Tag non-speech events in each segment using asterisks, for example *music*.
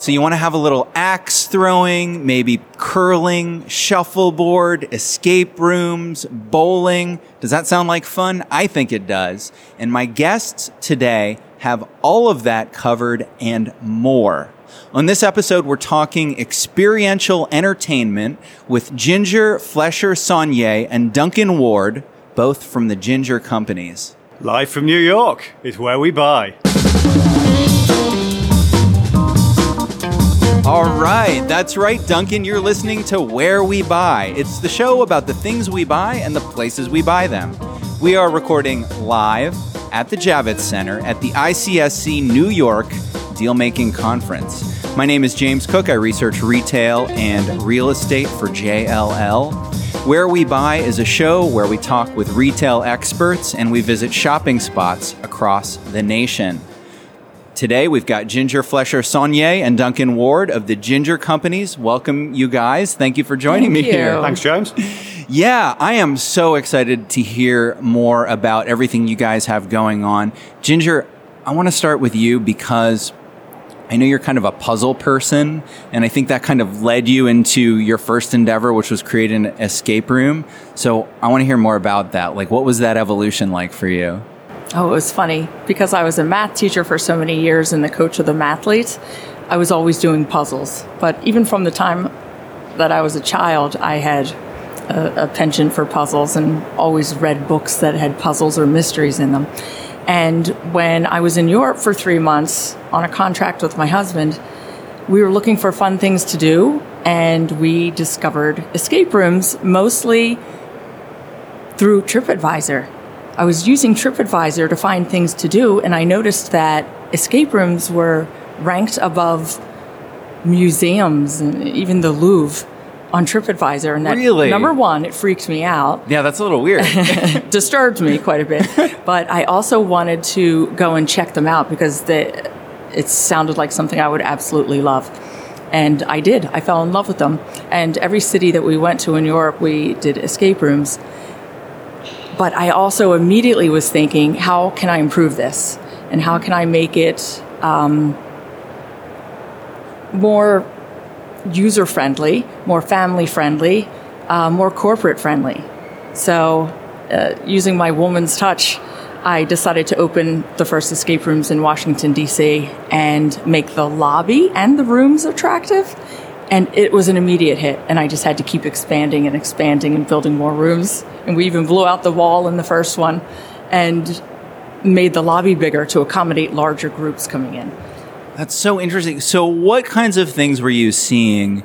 So you want to have a little axe throwing, maybe curling, shuffleboard, escape rooms, bowling. Does that sound like fun? I think it does. And my guests today have all of that covered and more. On this episode, we're talking experiential entertainment with Ginger Flesher Sonnier and Duncan Ward, both from the Ginger Companies. Live from New York is where we buy. All right, that's right, Duncan. You're listening to Where We Buy. It's the show about the things we buy and the places we buy them. We are recording live at the Javits Center at the ICSC New York Deal Making Conference. My name is James Cook. I research retail and real estate for JLL. Where We Buy is a show where we talk with retail experts and we visit shopping spots across the nation. Today we've got Ginger Flesher Sonnier and Duncan Ward of the Ginger Companies. Welcome, you guys. Thank you for joining Thank me you. here. Thanks, James. Yeah, I am so excited to hear more about everything you guys have going on. Ginger, I want to start with you because I know you're kind of a puzzle person, and I think that kind of led you into your first endeavor, which was create an escape room. So I want to hear more about that. Like, what was that evolution like for you? Oh, it was funny because I was a math teacher for so many years and the coach of the mathletes. I was always doing puzzles. But even from the time that I was a child, I had a, a penchant for puzzles and always read books that had puzzles or mysteries in them. And when I was in Europe for three months on a contract with my husband, we were looking for fun things to do and we discovered escape rooms mostly through TripAdvisor. I was using TripAdvisor to find things to do, and I noticed that escape rooms were ranked above museums and even the Louvre on TripAdvisor. And that Really? number one, it freaked me out, Yeah, that's a little weird. *laughs* *laughs* disturbed me quite a bit. but I also wanted to go and check them out because they, it sounded like something I would absolutely love. And I did. I fell in love with them. And every city that we went to in Europe, we did escape rooms. But I also immediately was thinking, how can I improve this? And how can I make it um, more user friendly, more family friendly, uh, more corporate friendly? So, uh, using my woman's touch, I decided to open the first escape rooms in Washington, D.C., and make the lobby and the rooms attractive. And it was an immediate hit, and I just had to keep expanding and expanding and building more rooms. And we even blew out the wall in the first one and made the lobby bigger to accommodate larger groups coming in. That's so interesting. So, what kinds of things were you seeing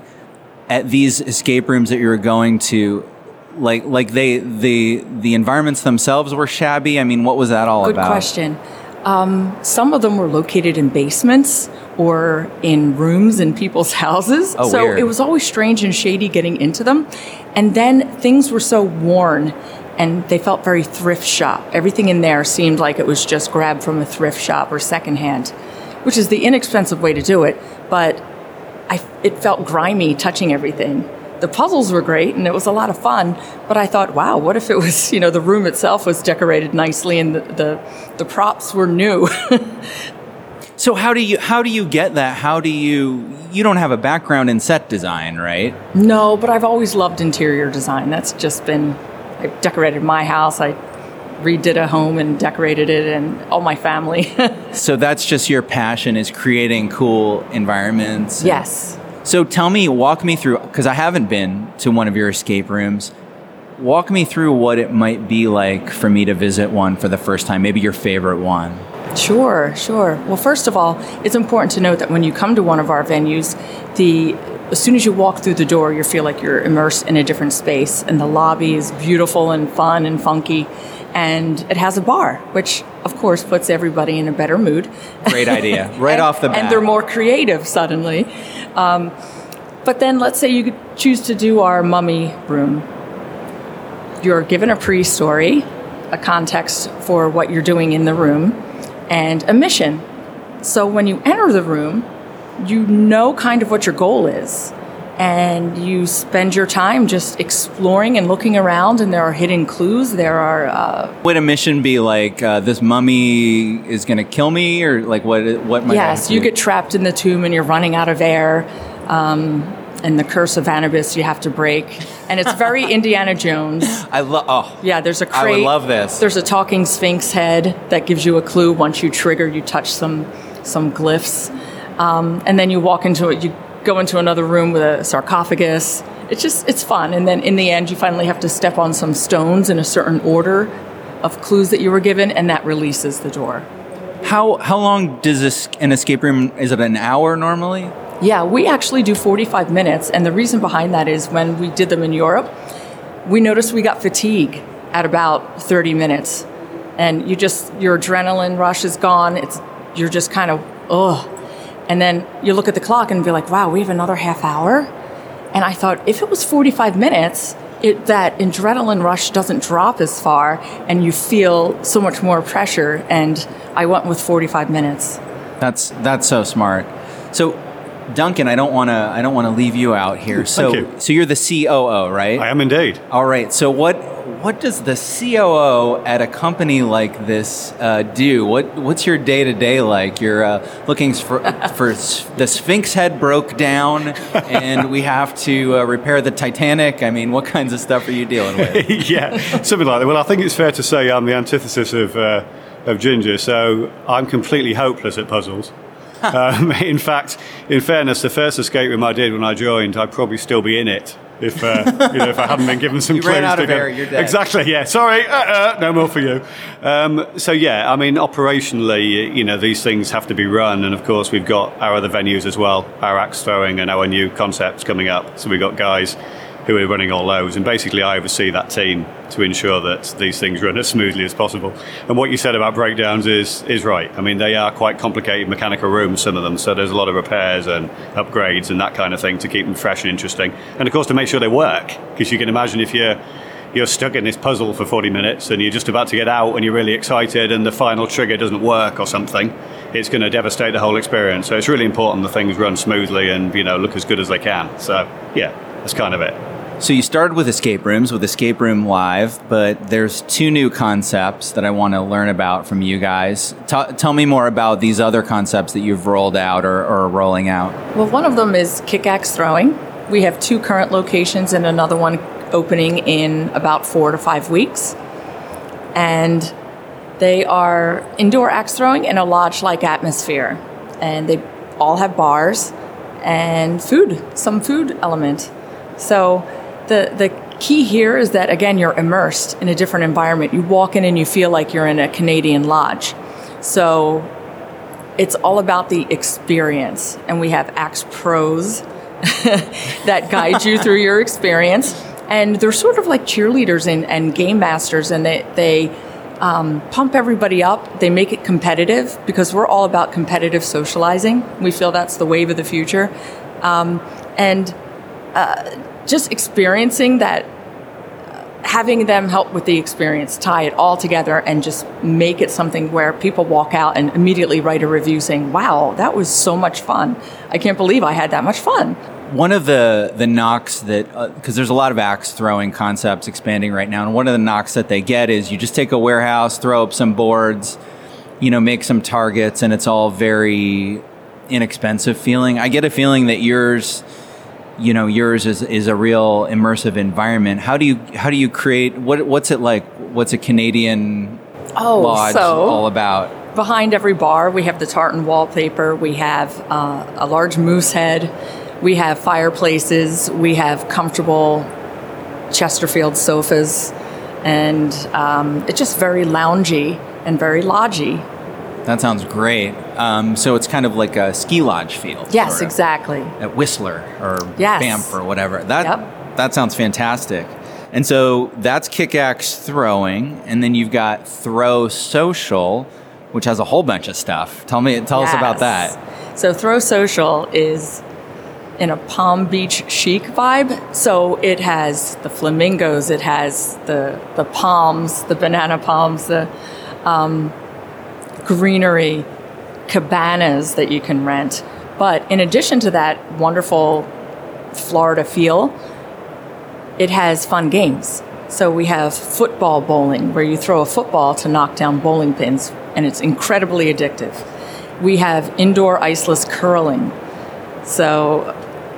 at these escape rooms that you were going to? Like, like they the the environments themselves were shabby. I mean, what was that all Good about? Good question. Um, some of them were located in basements or in rooms in people's *laughs* houses. Oh, so weird. it was always strange and shady getting into them. And then things were so worn and they felt very thrift shop. Everything in there seemed like it was just grabbed from a thrift shop or secondhand, which is the inexpensive way to do it. But I, it felt grimy touching everything. The puzzles were great and it was a lot of fun, but I thought, wow, what if it was, *laughs* you know, the room itself was decorated nicely and the, the, the props were new? *laughs* So, how do you how do you get that? How do you you don't have a background in set design, right? no, but I've always loved interior design. That's just been, I decorated my house. I redid a home and decorated it and all my family. *laughs* So that's just your passion is creating cool environments. yes. So tell me, walk me through because I haven't been to one of your escape rooms. Walk me through what it might be like for me to visit one for the first time. Maybe your favorite one. Sure, sure. Well, first of all, it's important to note that when you come to one of our venues, the as soon as you walk through the door, you feel like you're immersed in a different space, and the lobby is beautiful and fun and funky, and it has a bar, which of course puts everybody in a better mood. Great idea, *laughs* right and, off the bat. And they're more creative suddenly. Um, but then let's say you choose to do our mummy room. You're given a pre story, a context for what you're doing in the room, and a mission. So when you enter the room, you know kind of what your goal is. And you spend your time just exploring and looking around and there are hidden clues there are uh, Would a mission be like uh, this mummy is going to kill me, or like what? What might yes you get trapped in the tomb and you're running out of air um, and the curse of anubis you have to break and it's very *laughs* indiana jones I love. Oh, yeah there's a I crate would love this. there's a talking sphinx head that gives you a clue once you trigger you touch some some glyphs um, and then you walk into it you go into another room with a sarcophagus it's just it's fun and then in the end you finally have to step on some stones in a certain order of clues that you were given and that releases the door How how long does this an escape room? Is it an hour normally? Yeah, we actually do 45 minutes. And the reason behind that is when we did them in Europe, we noticed we got fatigue at about 30 minutes. And you just, your adrenaline rush is gone. It's, you're just kind of, ugh. And then you look at the clock and be like, wow, we have another half hour. And I thought, if it was 45 minutes, it, that adrenaline rush doesn't drop as far and you feel so much more pressure. And I went with 45 minutes. That's that's so smart. So, Duncan, I don't want to I don't want to leave you out here. So you. so you're the COO, right? I am indeed. All right. So what what does the COO at a company like this uh, do? What what's your day to day like? You're uh, looking for *laughs* for the Sphinx head broke down, and we have to uh, repair the Titanic. I mean, what kinds of stuff are you dealing with? *laughs* yeah, something like that. Well, I think it's fair to say I'm the antithesis of, uh, of Ginger, so I'm completely hopeless at puzzles. um, *laughs* in fact, in fairness, the first escape room I did when I joined, I'd probably still be in it if uh, you know if I hadn't been given some You clues. ran out to of air, you're dead. Exactly. Yeah. Sorry. Uh, uh, no more for you. Um, so yeah, I mean, operationally, you know, these things have to be run, and of course, we've got our other venues as well, our axe throwing and our new concepts coming up. So we've got guys who are running all those, and basically, I oversee that team to ensure that these things run as smoothly as possible. And what you said about breakdowns is is right. I mean, they are quite complicated mechanical rooms, some of them. So there's a lot of repairs and upgrades and that kind of thing to keep them fresh and interesting, and of course to make sure they work. Because you can imagine if you're you're stuck in this puzzle for 40 minutes and you're just about to get out and you're really excited and the final trigger doesn't work or something, it's going to devastate the whole experience. So it's really important the things run smoothly and you know look as good as they can. So yeah, that's kind of it. So you started with escape rooms with Escape Room Live, but there's two new concepts that I want to learn about from you guys. T- tell me more about these other concepts that you've rolled out or, or are rolling out. Well, one of them is kick axe throwing. We have two current locations and another one opening in about four to five weeks. And they are indoor axe throwing in a lodge like atmosphere. And they all have bars and food, some food element. So the, the key here is that, again, you're immersed in a different environment. You walk in and you feel like you're in a Canadian lodge. So it's all about the experience. And we have Axe Pros *laughs* that guide you through your experience. And they're sort of like cheerleaders and, and game masters, and they, they um, pump everybody up. They make it competitive because we're all about competitive socializing. We feel that's the wave of the future. Um, and uh, just experiencing that having them help with the experience, tie it all together, and just make it something where people walk out and immediately write a review saying, "Wow, that was so much fun! I can't believe I had that much fun." One of the the knocks that because there's a lot of axe throwing concepts expanding right now, and one of the knocks that they get is you just take a warehouse, throw up some boards, you know, make some targets, and it's all very inexpensive feeling. I get a feeling that yours, you know, yours is is a real immersive environment. How do you how do you create what what's it like? What's a Canadian Oh, lodge so all about? behind every bar, we have the tartan wallpaper. We have uh, a large moose head. We have fireplaces. We have comfortable Chesterfield sofas, and um, it's just very loungy and very lodgy. That sounds great. Um, so it's kind of like a ski lodge feel. Yes, sort of. exactly. at Whistler or Yes. Banff or whatever. That Yep. that sounds fantastic. And so that's kick axe throwing, and then you've got throw social, which has a whole bunch of stuff. Tell me, tell us about that. So Throw Social is in a Palm Beach chic vibe. So it has the flamingos, it has the the palms, the banana palms, the um, greenery, cabanas that you can rent. But in addition to that wonderful Florida feel, it has fun games. So we have football bowling, where you throw a football to knock down bowling pins, and it's incredibly addictive. We have indoor iceless curling. So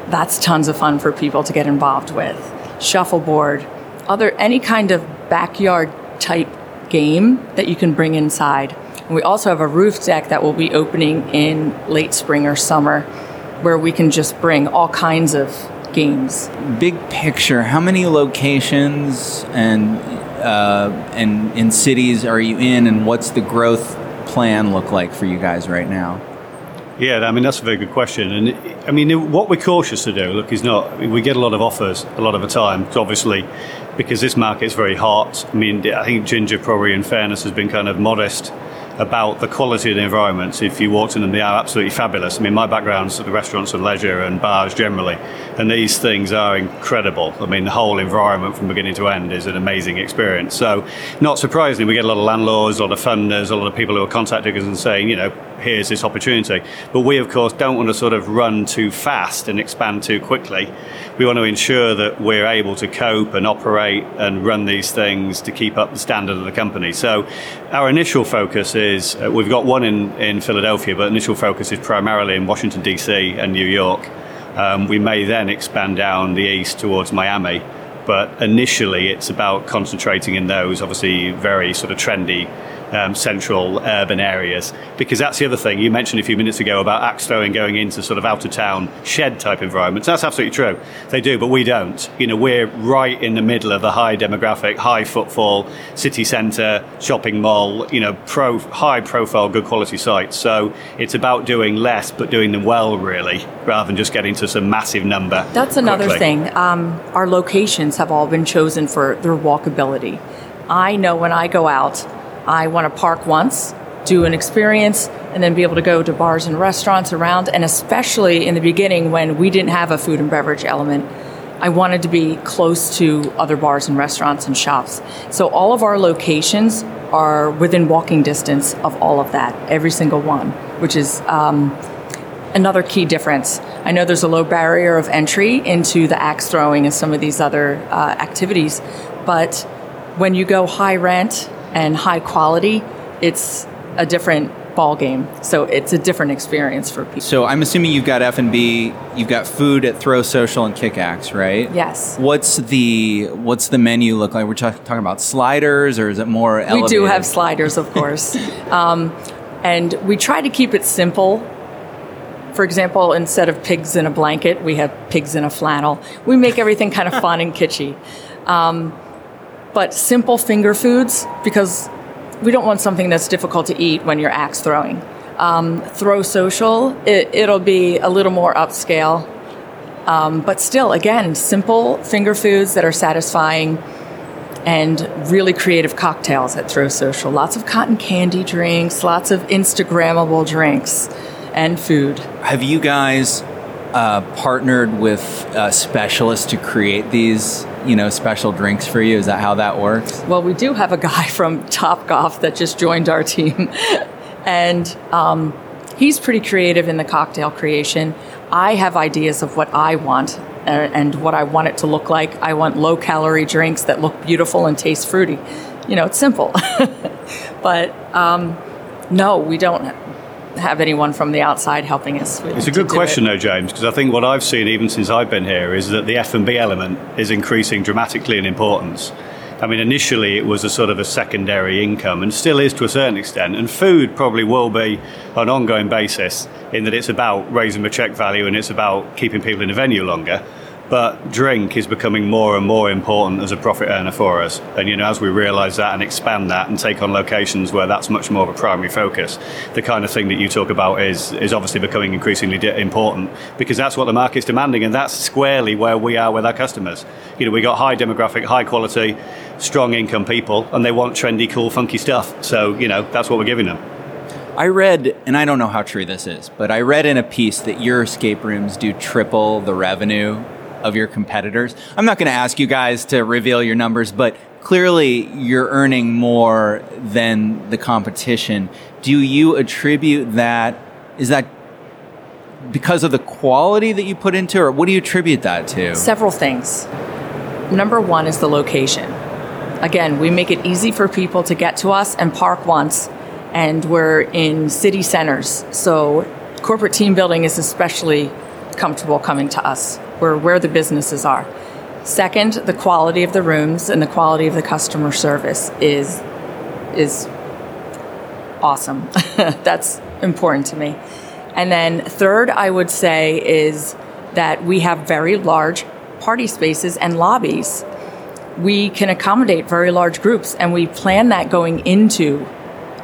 that's tons of fun for people to get involved with. Shuffleboard, other any kind of backyard type game that you can bring inside. And we also have a roof deck that will be opening in late spring or summer where we can just bring all kinds of games. Big picture, how many locations and uh, and in cities are you in, and what's the growth plan look like for you guys right now? Yeah, I mean that's a very good question, and I mean what we're cautious to do. Look, is not I mean, we get a lot of offers a lot of the time. So obviously, because this market is very hot. I mean, I think Ginger probably, in fairness, has been kind of modest about the quality of the environments. If you walked in them, they are absolutely fabulous. I mean, my background's the restaurants and leisure and bars generally, and these things are incredible. I mean, the whole environment from beginning to end is an amazing experience. So, not surprisingly, we get a lot of landlords, a lot of funders, a lot of people who are contacting us and saying, you know, here's this opportunity. But we, of course, don't want to sort of run too fast and expand too quickly. We want to ensure that we're able to cope and operate and run these things to keep up the standard of the company. So, our initial focus is uh, we've got one in, in Philadelphia, but initial focus is primarily in Washington, D.C. and New York. Um, we may then expand down the east towards Miami but initially it's about concentrating in those obviously very sort of trendy um, central urban areas. Because that's the other thing you mentioned a few minutes ago about axe throwing going into sort of out of town shed type environments. That's absolutely true. They do, but we don't. You know, we're right in the middle of the high demographic, high footfall city centre shopping mall. You know, pro high profile, good quality sites. So it's about doing less, but doing them well, really, rather than just getting to some massive number. That's another quickly. thing. Um, our locations have all been chosen for their walkability. I know when I go out, I want to park once, do an experience, and then be able to go to bars and restaurants around. And especially in the beginning when we didn't have a food and beverage element, I wanted to be close to other bars and restaurants and shops. So all of our locations are within walking distance of all of that, every single one, which is um, another key difference. I know there's a low barrier of entry into the axe throwing and some of these other uh, activities, but when you go high rent and high quality, it's a different ball game. So it's a different experience for people. So I'm assuming you've got F and B, you've got food at Throw Social and Kickaxe, right? Yes. What's the what's the menu look like? We're talking about sliders, or is it more? Elevated? We do have sliders, of *laughs* course, um, and we try to keep it simple. For example, instead of pigs in a blanket, we have pigs in a flannel. We make everything kind of fun and kitschy. Um, but simple finger foods because we don't want something that's difficult to eat when you're axe throwing. Um, throw social, it, will be a little more upscale, um, but still, again, simple finger foods that are satisfying and really creative cocktails at Throw Social. Lots of cotton candy drinks, lots of Instagrammable drinks and food. Have you guys uh, partnered with uh, specialists to create these you know special drinks for you? Is that how that works? Well, we do have a guy *laughs* from Top Golf that just joined our team, *laughs* and um, he's pretty creative in the cocktail creation. I have ideas of what I want uh, and what I want it to look like. I want low calorie drinks that look beautiful and taste fruity. You know, it's simple, *laughs* but um, no, we don't have anyone from the outside helping us. It's a good question, it. though, James, because I think what I've seen even since I've been here is that the F and B element is increasing dramatically in importance. I mean, initially it was a sort of a secondary income and still is to a certain extent. And food probably will be on an ongoing basis in that it's about raising the check value and it's about keeping people in the venue longer but drink is becoming more and more important as a profit earner for us. And you know, as we realise that and expand that and take on locations where that's much more of a primary focus, the kind of thing that you talk about is is obviously becoming increasingly important because that's what the market's demanding, and that's squarely where we are with our customers. You know, we got high demographic, high quality, strong income people, and they want trendy, cool, funky stuff. So you know, that's what we're giving them. I read, and I don't know how true this is, but I read in a piece that your escape rooms do triple the revenue of your competitors. I'm not going to ask you guys to reveal your numbers, but clearly you're earning more than the competition. Do you attribute that? Is that because of the quality that you put into, or what do you attribute that to? Several things. Number one is the location. Again, we make it easy for people to get to us and park once, and we're in city centers. So, corporate team building is especially comfortable coming to us. We're where the businesses are. Second, the quality of the rooms and the quality of the customer service is is awesome. *laughs* That's important to me. And then third, I would say is that we have very large party spaces and lobbies. We can accommodate very large groups and we plan that going into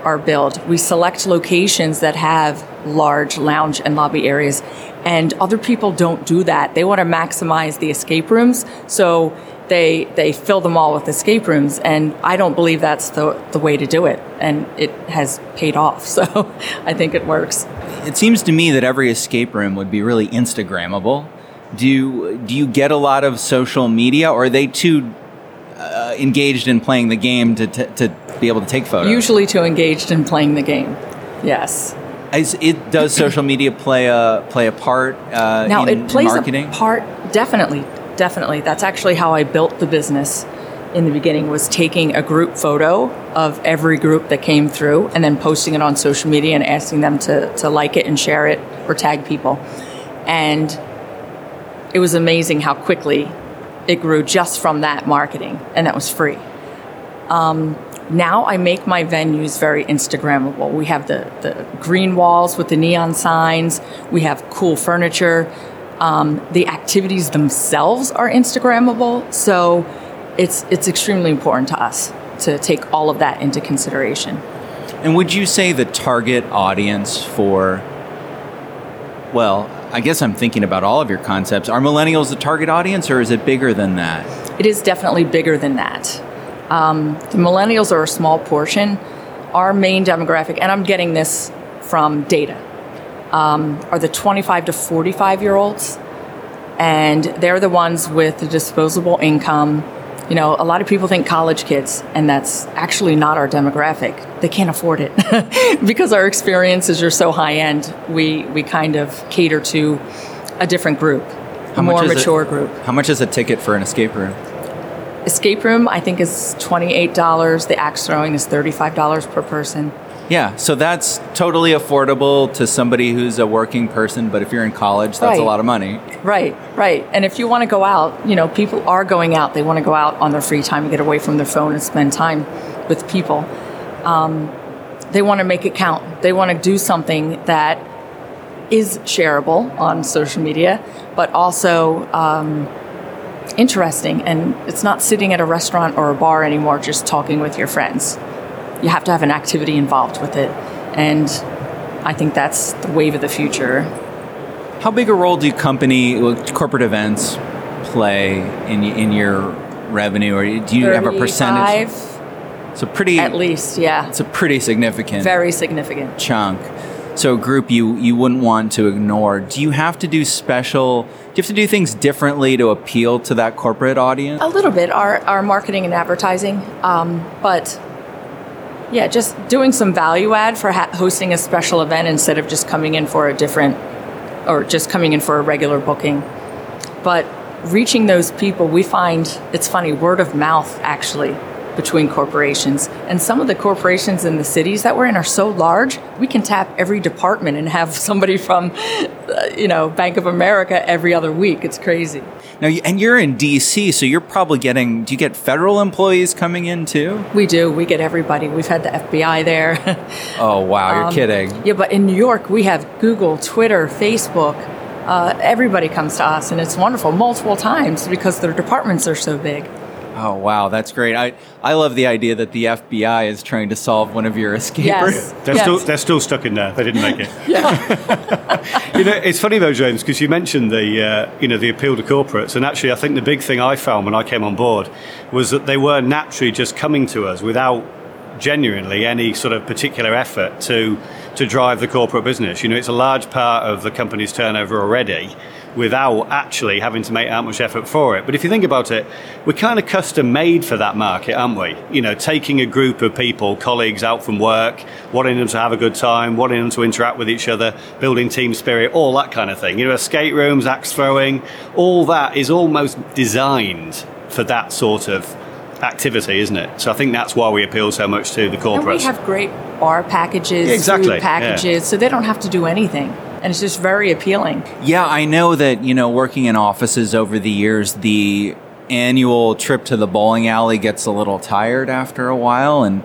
our build. We select locations that have large lounge and lobby areas and other people don't do that. They want to maximize the escape rooms. So they they fill them all with escape rooms and I don't believe that's the the way to do it and it has paid off *laughs* so I think it works it seems to me that every escape room would be really instagrammable do you do you get a lot of social media or are they too uh, engaged in playing the game to, t- to be able to take photos usually too engaged in playing the game yes Is it does social media play a play a part uh, now in, it plays in marketing? a part definitely definitely. That's actually how I built the business in the beginning was taking a group photo of every group that came through and then posting it on social media and asking them to, to like it and share it or tag people. And it was amazing how quickly it grew just from that marketing, and that was free. Um, now I make my venues very Instagrammable. We have the, the green walls with the neon signs, we have cool furniture. Um, the activities themselves are Instagrammable, so it's it's extremely important to us to take all of that into consideration. And would you say the target audience for well, I guess I'm thinking about all of your concepts. Are millennials the target audience, or is it bigger than that? It is definitely bigger than that. Um, the millennials are a small portion. Our main demographic, and I'm getting this from data, um, are the 25 to 45 year olds, and they're the ones with the disposable income. You know, a lot of people think college kids, and that's actually not our demographic. They can't afford it *laughs* because our experiences are so high end. We we kind of cater to a different group, a more mature it, group. How much is a ticket for an escape room? Escape room, I think, is twenty eight dollars. The axe throwing is thirty five dollars per person. Yeah, so that's totally affordable to somebody who's a working person, but if you're in college, that's right. a lot of money. Right, right. And if you want to go out, you know, people are going out. They want to go out on their free time and get away from their phone and spend time with people. Um, they want to make it count. They want to do something that is shareable on social media, but also um, interesting. And it's not sitting at a restaurant or a bar anymore, just talking with your friends you have to have an activity involved with it. And I think that's the wave of the future. How big a role do company corporate events play in in your revenue, or do you have a percentage? So pretty at least, yeah. It's a pretty significant, very significant chunk. So a group you you wouldn't want to ignore. Do you have to do special? Do you have to do things differently to appeal to that corporate audience? A little bit. Our our marketing and advertising, um, but yeah, just doing some value add for ha- hosting a special event instead of just coming in for a different or just coming in for a regular booking. But reaching those people, we find it's funny, word of mouth actually between corporations. And some of the corporations in the cities that we're in are so large, we can tap every department and have somebody from, uh, you know, Bank of America every other week. It's crazy. Now, and you're in DC, so you're probably getting. Do you get federal employees coming in too? We do. We get everybody. We've had the FBI there. *laughs* oh wow, you're um, kidding. Yeah, but in New York, we have Google, Twitter, Facebook. Uh, everybody comes to us, and it's wonderful multiple times because their departments are so big. Oh wow, that's great! I, I love the idea that the FBI is trying to solve one of your escape yes. rooms. They're yes. still they're still stuck in there. They didn't make it. *laughs* yeah. *laughs* you know, it's funny though, James, because you mentioned the uh, you know the appeal to corporates, and actually, I think the big thing I found when I came on board was that they were naturally just coming to us without genuinely any sort of particular effort to to drive the corporate business. You know, it's a large part of the company's turnover already without actually having to make that much effort for it. But if you think about it, we're kind of custom made for that market, aren't we? You know, taking a group of people, colleagues out from work, wanting them to have a good time, wanting them to interact with each other, building team spirit, all that kind of thing. You know, skate rooms, axe throwing, all that is almost designed for that sort of activity, isn't it? So I think that's why we appeal so much to the corporates. And we have great bar packages, yeah, exactly. food packages, yeah. so they don't have to do anything. And it's just very appealing. Yeah, I know that, you know, working in offices over the years, the annual trip to the bowling alley gets a little tired after a while and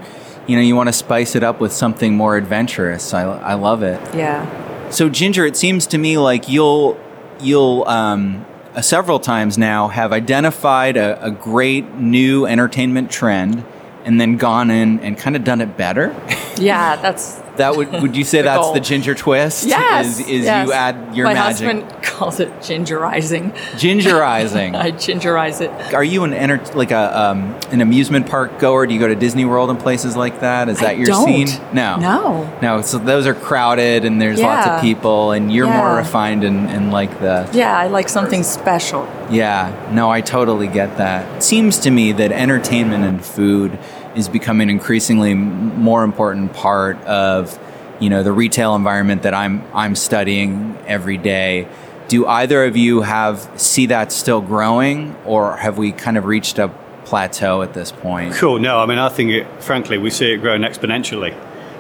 you know, you want to spice it up with something more adventurous. I, I love it. Yeah. So Ginger, it seems to me like you'll you'll um, uh, several times now have identified a, a great new entertainment trend and then gone in and kind of done it better. Yeah, that's that would would you say *laughs* that's goal. the ginger twist? Yes, is, is yes. you add your My magic. My husband calls it gingerizing. Gingerizing. *laughs* I gingerize it. Are you an enter like a um, an amusement park goer? Do you go to Disney World and places like that? Is that I your don't. scene? No, no, no. So those are crowded and there's yeah. lots of people, and you're yeah. more refined and, and like the yeah. I like something special. Yeah, no, I totally get that. It seems to me that entertainment and food is becoming increasingly more important part of you know the retail environment that I'm I'm studying every day. Do either of you have see that still growing, or have we kind of reached a plateau at this point? Cool. No, I mean I think it, frankly we see it growing exponentially.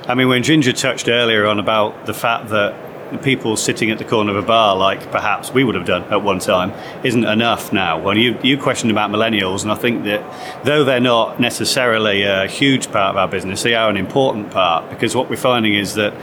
I mean when Ginger touched earlier on about the fact that people sitting at the corner of a bar, like perhaps we would have done at one time, isn't enough now. Well, you, you questioned about millennials, and I think that though they're not necessarily a huge part of our business, they are an important part because what we're finding is that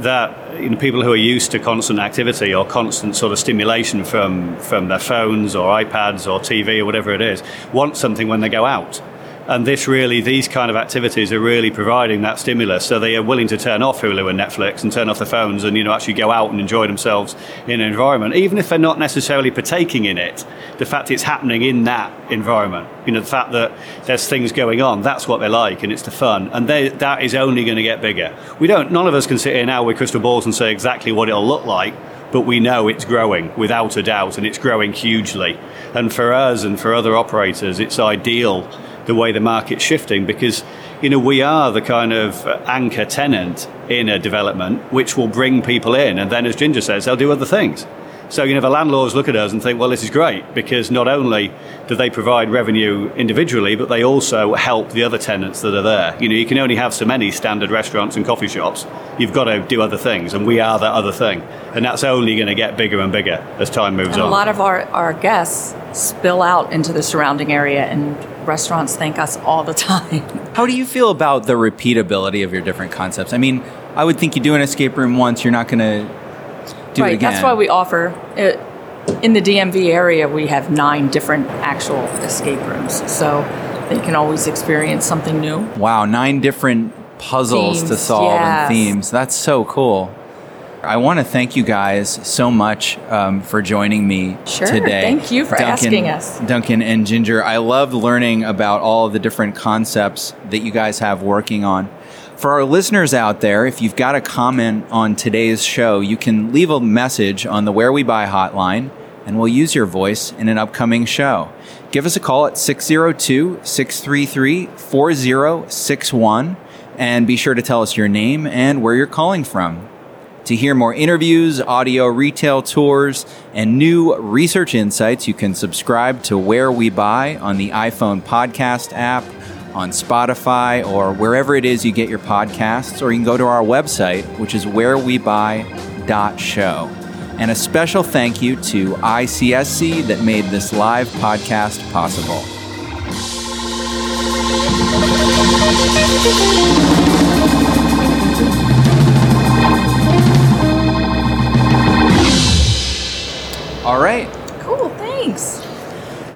that you know, people who are used to constant activity or constant sort of stimulation from, from their phones or iPads or TV or whatever it is want something when they go out and this really these kind of activities are really providing that stimulus. So they are willing to turn off Hulu and Netflix and turn off their phones and you know actually go out and enjoy themselves in an environment. Even if they're not necessarily partaking in it the fact it's happening in that environment you know the fact that there's things going on that's what they like and it's the fun. And they, that is only going to get bigger. We don't none of us can sit here now with crystal balls and say exactly what it'll look like but we know it's growing without a doubt and it's growing hugely. And for us and for other operators it's ideal the way the market's shifting because you know we are the kind of uh, anchor tenant in a development which will bring people in and then as Ginger says they'll do other things. So you know the landlords look at us and think well this is great because not only do they provide revenue individually but they also help the other tenants that are there. You know you can only have so many standard restaurants and coffee shops. You've got to do other things and we are that other thing. And that's only going to get bigger and bigger as time moves and on. a lot of our, our guests spill out into the surrounding area and restaurants thank us all the time. How do you feel about the repeatability of your different concepts? I mean, I would think you do an escape room once, you're not going to do right, it again. That's why we offer it. In the DMV area, we have nine different actual escape rooms. So they can always experience something new. Wow, nine different puzzles themes, to solve yes. and themes. That's so cool. I want to thank you guys so much um, for joining me sure, today. Thank you for Duncan, asking us. Duncan and Ginger. I loved learning about all of the different concepts that you guys have working on. For our listeners out there, if you've got a comment on today's show, you can leave a message on the Where We Buy hotline and we'll use your voice in an upcoming show. Give us a call at 602 633 4061 and be sure to tell us your name and where you're calling from. To hear more interviews, audio retail tours, and new research insights, you can subscribe to Where We Buy on the iPhone podcast app, on Spotify, or wherever it is you get your podcasts, or you can go to our website, which is wherewebuy.show. And a special thank you to ICSC that made this live podcast possible. All right.